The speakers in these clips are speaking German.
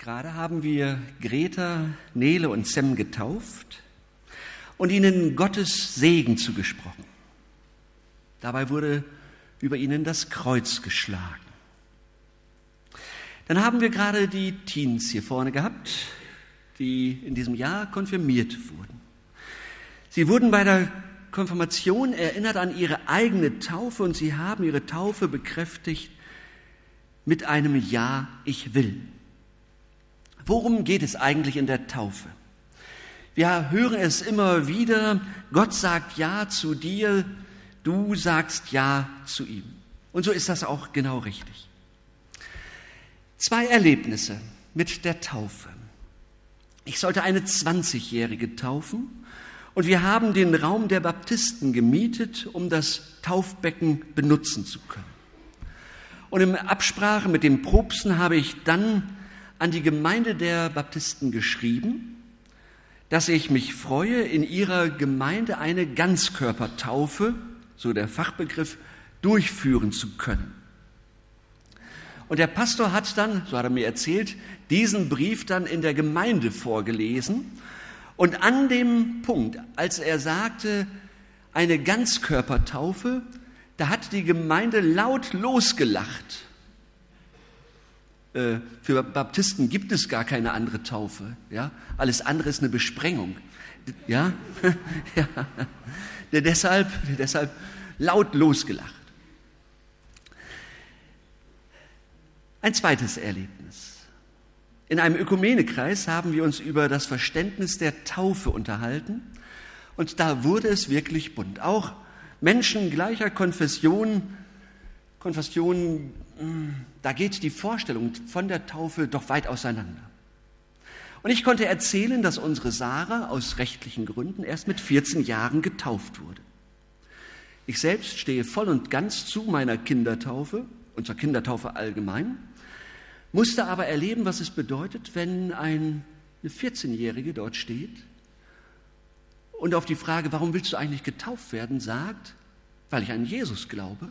Gerade haben wir Greta, Nele und Sem getauft und ihnen Gottes Segen zugesprochen. Dabei wurde über ihnen das Kreuz geschlagen. Dann haben wir gerade die Teens hier vorne gehabt, die in diesem Jahr konfirmiert wurden. Sie wurden bei der Konfirmation erinnert an ihre eigene Taufe und sie haben ihre Taufe bekräftigt mit einem Ja, ich will. Worum geht es eigentlich in der Taufe? Wir hören es immer wieder, Gott sagt Ja zu dir, du sagst Ja zu ihm. Und so ist das auch genau richtig. Zwei Erlebnisse mit der Taufe. Ich sollte eine 20-Jährige taufen und wir haben den Raum der Baptisten gemietet, um das Taufbecken benutzen zu können. Und in Absprache mit dem Propsten habe ich dann an die Gemeinde der Baptisten geschrieben, dass ich mich freue, in ihrer Gemeinde eine Ganzkörpertaufe, so der Fachbegriff, durchführen zu können. Und der Pastor hat dann, so hat er mir erzählt, diesen Brief dann in der Gemeinde vorgelesen. Und an dem Punkt, als er sagte, eine Ganzkörpertaufe, da hat die Gemeinde laut losgelacht. Äh, für Baptisten gibt es gar keine andere Taufe. Ja? Alles andere ist eine Besprengung. Ja? ja. Deshalb, deshalb laut losgelacht. Ein zweites Erlebnis. In einem Ökumenekreis haben wir uns über das Verständnis der Taufe unterhalten und da wurde es wirklich bunt. Auch Menschen gleicher Konfession, Konfession, hm, da geht die Vorstellung von der Taufe doch weit auseinander. Und ich konnte erzählen, dass unsere Sarah aus rechtlichen Gründen erst mit 14 Jahren getauft wurde. Ich selbst stehe voll und ganz zu meiner Kindertaufe und zur Kindertaufe allgemein, musste aber erleben, was es bedeutet, wenn eine 14-Jährige dort steht und auf die Frage, warum willst du eigentlich getauft werden, sagt, weil ich an Jesus glaube.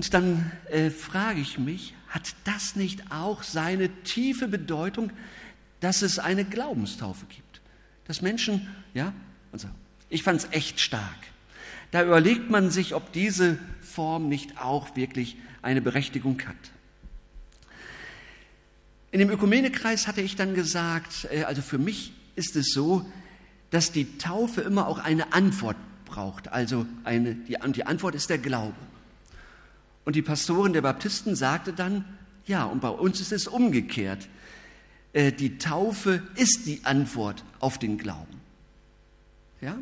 Und dann äh, frage ich mich, hat das nicht auch seine tiefe Bedeutung, dass es eine Glaubenstaufe gibt? Dass Menschen, ja, also ich fand es echt stark. Da überlegt man sich, ob diese Form nicht auch wirklich eine Berechtigung hat. In dem Ökumenekreis hatte ich dann gesagt, äh, also für mich ist es so, dass die Taufe immer auch eine Antwort braucht. Also eine, die, die Antwort ist der Glaube. Und die Pastorin der Baptisten sagte dann, ja, und bei uns ist es umgekehrt. Äh, die Taufe ist die Antwort auf den Glauben. Ja?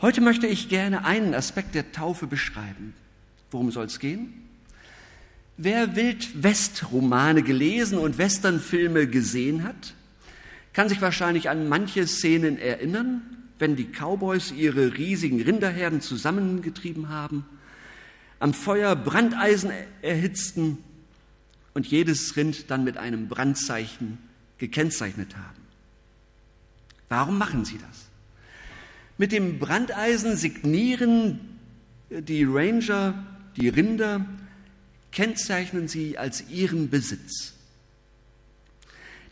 Heute möchte ich gerne einen Aspekt der Taufe beschreiben. Worum soll es gehen? Wer Wild-West-Romane gelesen und Westernfilme gesehen hat, kann sich wahrscheinlich an manche Szenen erinnern, wenn die Cowboys ihre riesigen Rinderherden zusammengetrieben haben, am Feuer Brandeisen erhitzten und jedes Rind dann mit einem Brandzeichen gekennzeichnet haben. Warum machen sie das? Mit dem Brandeisen signieren die Ranger die Rinder, kennzeichnen sie als ihren Besitz.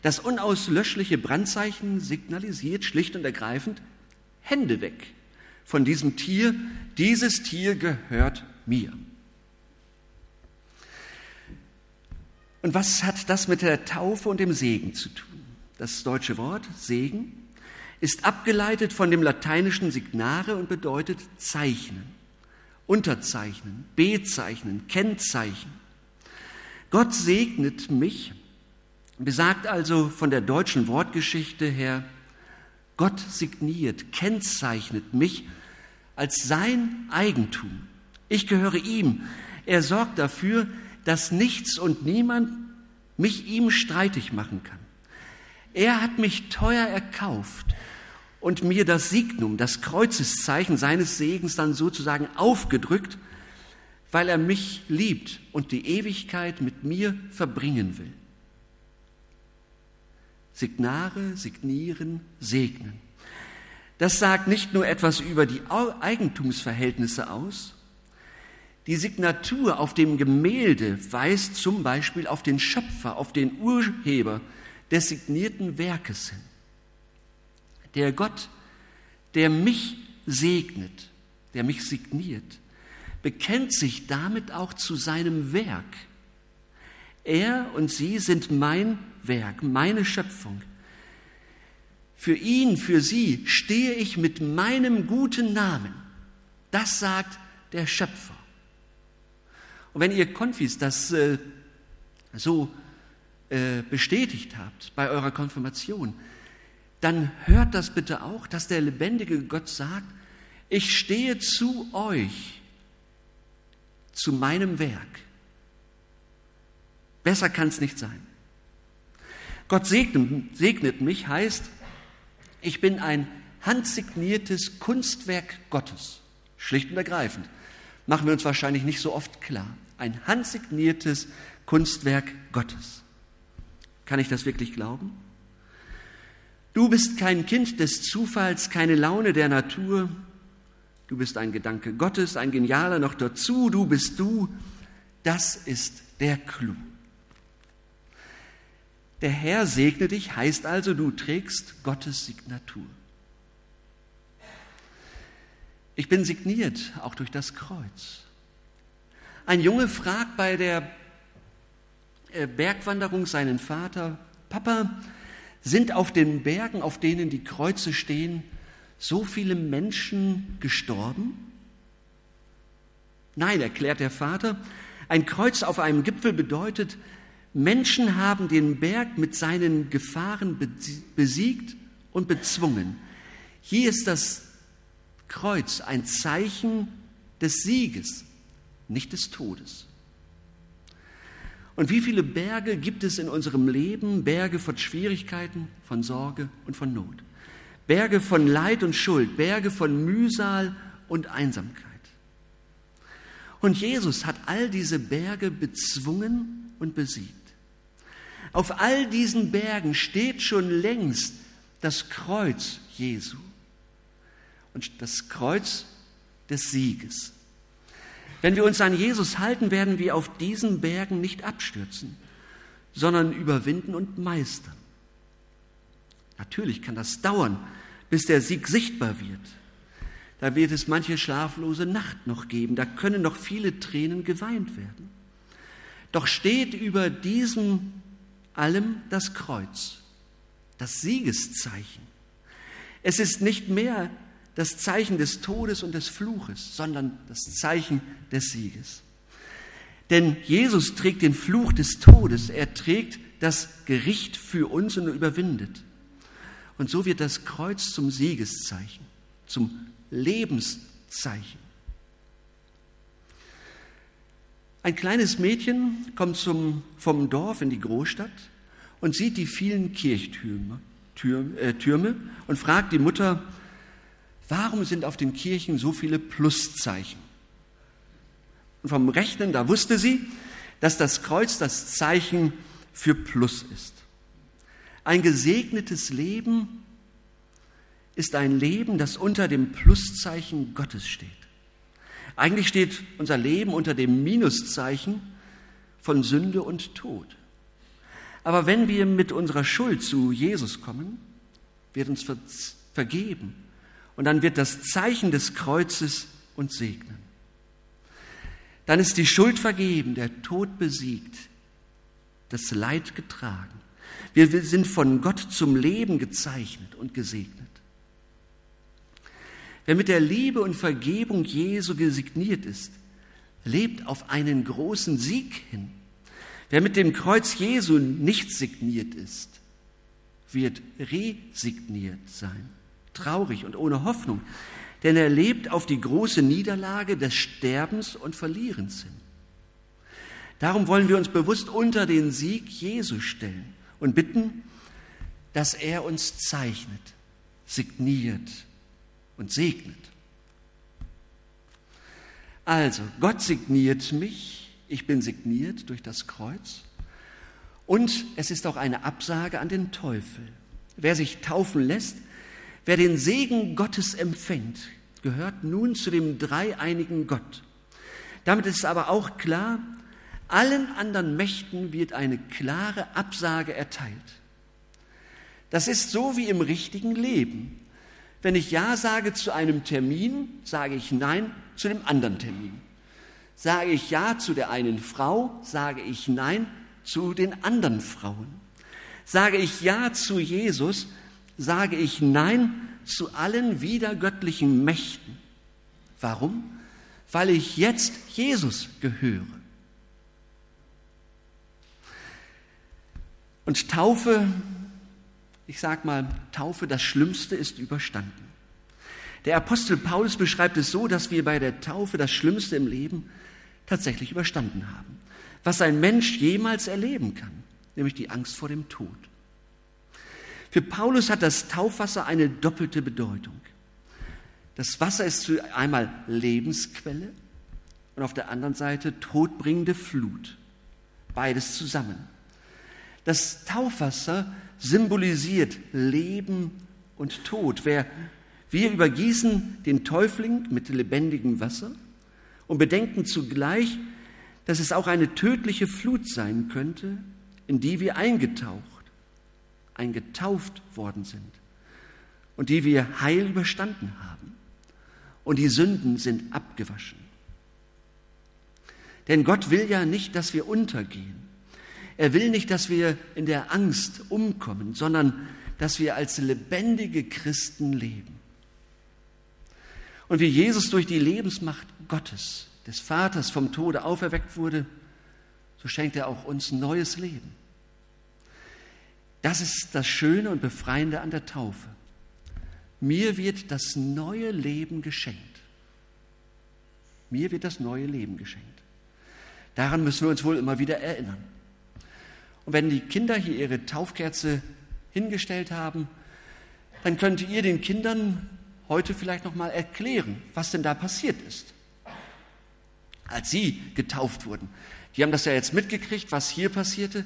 Das unauslöschliche Brandzeichen signalisiert schlicht und ergreifend, Hände weg von diesem Tier, dieses Tier gehört mir. Und was hat das mit der Taufe und dem Segen zu tun? Das deutsche Wort Segen ist abgeleitet von dem lateinischen Signare und bedeutet zeichnen, unterzeichnen, bezeichnen, kennzeichen. Gott segnet mich besagt also von der deutschen Wortgeschichte her, Gott signiert, kennzeichnet mich als sein Eigentum. Ich gehöre ihm. Er sorgt dafür, dass nichts und niemand mich ihm streitig machen kann. Er hat mich teuer erkauft und mir das Signum, das Kreuzeszeichen seines Segens dann sozusagen aufgedrückt, weil er mich liebt und die Ewigkeit mit mir verbringen will. Signare, signieren, segnen. Das sagt nicht nur etwas über die Eigentumsverhältnisse aus, Die Signatur auf dem Gemälde weist zum Beispiel auf den Schöpfer, auf den Urheber des signierten Werkes hin. Der Gott, der mich segnet, der mich signiert, bekennt sich damit auch zu seinem Werk. Er und sie sind mein Werk, meine Schöpfung. Für ihn, für sie stehe ich mit meinem guten Namen. Das sagt der Schöpfer. Und wenn ihr Konfis das äh, so äh, bestätigt habt bei eurer Konfirmation, dann hört das bitte auch, dass der lebendige Gott sagt, ich stehe zu euch, zu meinem Werk. Besser kann es nicht sein. Gott segnet, segnet mich heißt, ich bin ein handsigniertes Kunstwerk Gottes. Schlicht und ergreifend. Machen wir uns wahrscheinlich nicht so oft klar. Ein handsigniertes Kunstwerk Gottes. Kann ich das wirklich glauben? Du bist kein Kind des Zufalls, keine Laune der Natur. Du bist ein Gedanke Gottes, ein genialer noch dazu. Du bist du. Das ist der Clou. Der Herr segne dich, heißt also, du trägst Gottes Signatur. Ich bin signiert, auch durch das Kreuz. Ein Junge fragt bei der äh, Bergwanderung seinen Vater, Papa, sind auf den Bergen, auf denen die Kreuze stehen, so viele Menschen gestorben? Nein, erklärt der Vater, ein Kreuz auf einem Gipfel bedeutet, Menschen haben den Berg mit seinen Gefahren besiegt und bezwungen. Hier ist das Kreuz ein Zeichen des Sieges, nicht des Todes. Und wie viele Berge gibt es in unserem Leben? Berge von Schwierigkeiten, von Sorge und von Not. Berge von Leid und Schuld, Berge von Mühsal und Einsamkeit. Und Jesus hat all diese Berge bezwungen und besiegt. Auf all diesen Bergen steht schon längst das Kreuz Jesu und das Kreuz des Sieges. Wenn wir uns an Jesus halten, werden wir auf diesen Bergen nicht abstürzen, sondern überwinden und meistern. Natürlich kann das dauern, bis der Sieg sichtbar wird. Da wird es manche schlaflose Nacht noch geben, da können noch viele Tränen geweint werden. Doch steht über diesem allem das Kreuz, das Siegeszeichen. Es ist nicht mehr das Zeichen des Todes und des Fluches, sondern das Zeichen des Sieges. Denn Jesus trägt den Fluch des Todes, er trägt das Gericht für uns und überwindet. Und so wird das Kreuz zum Siegeszeichen, zum Lebenszeichen. Ein kleines Mädchen kommt zum, vom Dorf in die Großstadt und sieht die vielen Kirchtürme Tür, äh, Türme und fragt die Mutter, warum sind auf den Kirchen so viele Pluszeichen? Und vom Rechnen, da wusste sie, dass das Kreuz das Zeichen für Plus ist. Ein gesegnetes Leben ist ein Leben, das unter dem Pluszeichen Gottes steht. Eigentlich steht unser Leben unter dem Minuszeichen von Sünde und Tod. Aber wenn wir mit unserer Schuld zu Jesus kommen, wird uns vergeben und dann wird das Zeichen des Kreuzes uns segnen. Dann ist die Schuld vergeben, der Tod besiegt, das Leid getragen. Wir sind von Gott zum Leben gezeichnet und gesegnet. Wer mit der Liebe und Vergebung Jesu gesigniert ist, lebt auf einen großen Sieg hin. Wer mit dem Kreuz Jesu nicht signiert ist, wird resigniert sein traurig und ohne Hoffnung, denn er lebt auf die große Niederlage des Sterbens und Verlierens hin. Darum wollen wir uns bewusst unter den Sieg Jesu stellen und bitten, dass er uns zeichnet, signiert und segnet. Also, Gott signiert mich, ich bin signiert durch das Kreuz und es ist auch eine Absage an den Teufel. Wer sich taufen lässt, Wer den Segen Gottes empfängt, gehört nun zu dem dreieinigen Gott. Damit ist aber auch klar, allen anderen Mächten wird eine klare Absage erteilt. Das ist so wie im richtigen Leben. Wenn ich Ja sage zu einem Termin, sage ich Nein zu dem anderen Termin. Sage ich Ja zu der einen Frau, sage ich Nein zu den anderen Frauen. Sage ich Ja zu Jesus, sage ich Nein zu allen wiedergöttlichen Mächten. Warum? Weil ich jetzt Jesus gehöre. Und Taufe, ich sage mal, Taufe, das Schlimmste ist überstanden. Der Apostel Paulus beschreibt es so, dass wir bei der Taufe das Schlimmste im Leben tatsächlich überstanden haben. Was ein Mensch jemals erleben kann, nämlich die Angst vor dem Tod. Für Paulus hat das Taufwasser eine doppelte Bedeutung. Das Wasser ist zu einmal Lebensquelle und auf der anderen Seite todbringende Flut. Beides zusammen. Das Taufwasser symbolisiert Leben und Tod. Wer, wir übergießen den Täufling mit lebendigem Wasser und bedenken zugleich, dass es auch eine tödliche Flut sein könnte, in die wir eingetaucht, eingetauft worden sind und die wir heil überstanden haben. Und die Sünden sind abgewaschen. Denn Gott will ja nicht, dass wir untergehen. Er will nicht, dass wir in der Angst umkommen, sondern dass wir als lebendige Christen leben. Und wie Jesus durch die Lebensmacht Gottes, des Vaters vom Tode auferweckt wurde, so schenkt er auch uns neues Leben. Das ist das Schöne und Befreiende an der Taufe. Mir wird das neue Leben geschenkt. Mir wird das neue Leben geschenkt. Daran müssen wir uns wohl immer wieder erinnern. Und wenn die Kinder hier ihre Taufkerze hingestellt haben, dann könnt ihr den Kindern heute vielleicht noch mal erklären, was denn da passiert ist, als sie getauft wurden. Die haben das ja jetzt mitgekriegt, was hier passierte.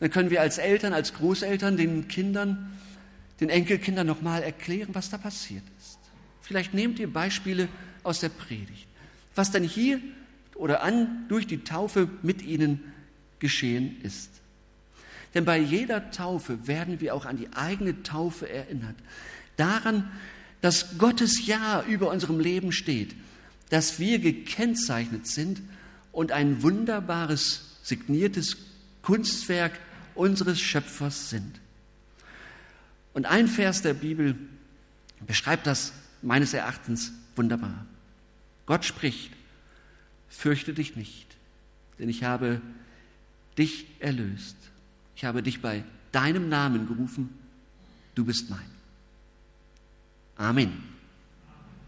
Dann können wir als Eltern, als Großeltern den Kindern, den Enkelkindern noch mal erklären, was da passiert ist. Vielleicht nehmt ihr Beispiele aus der Predigt, was denn hier oder an durch die Taufe mit ihnen geschehen ist. Denn bei jeder Taufe werden wir auch an die eigene Taufe erinnert. Daran, dass Gottes Ja über unserem Leben steht, dass wir gekennzeichnet sind und ein wunderbares, signiertes Kunstwerk unseres Schöpfers sind. Und ein Vers der Bibel beschreibt das meines Erachtens wunderbar. Gott spricht, fürchte dich nicht, denn ich habe dich erlöst. Ich habe dich bei deinem Namen gerufen, du bist mein. Amen.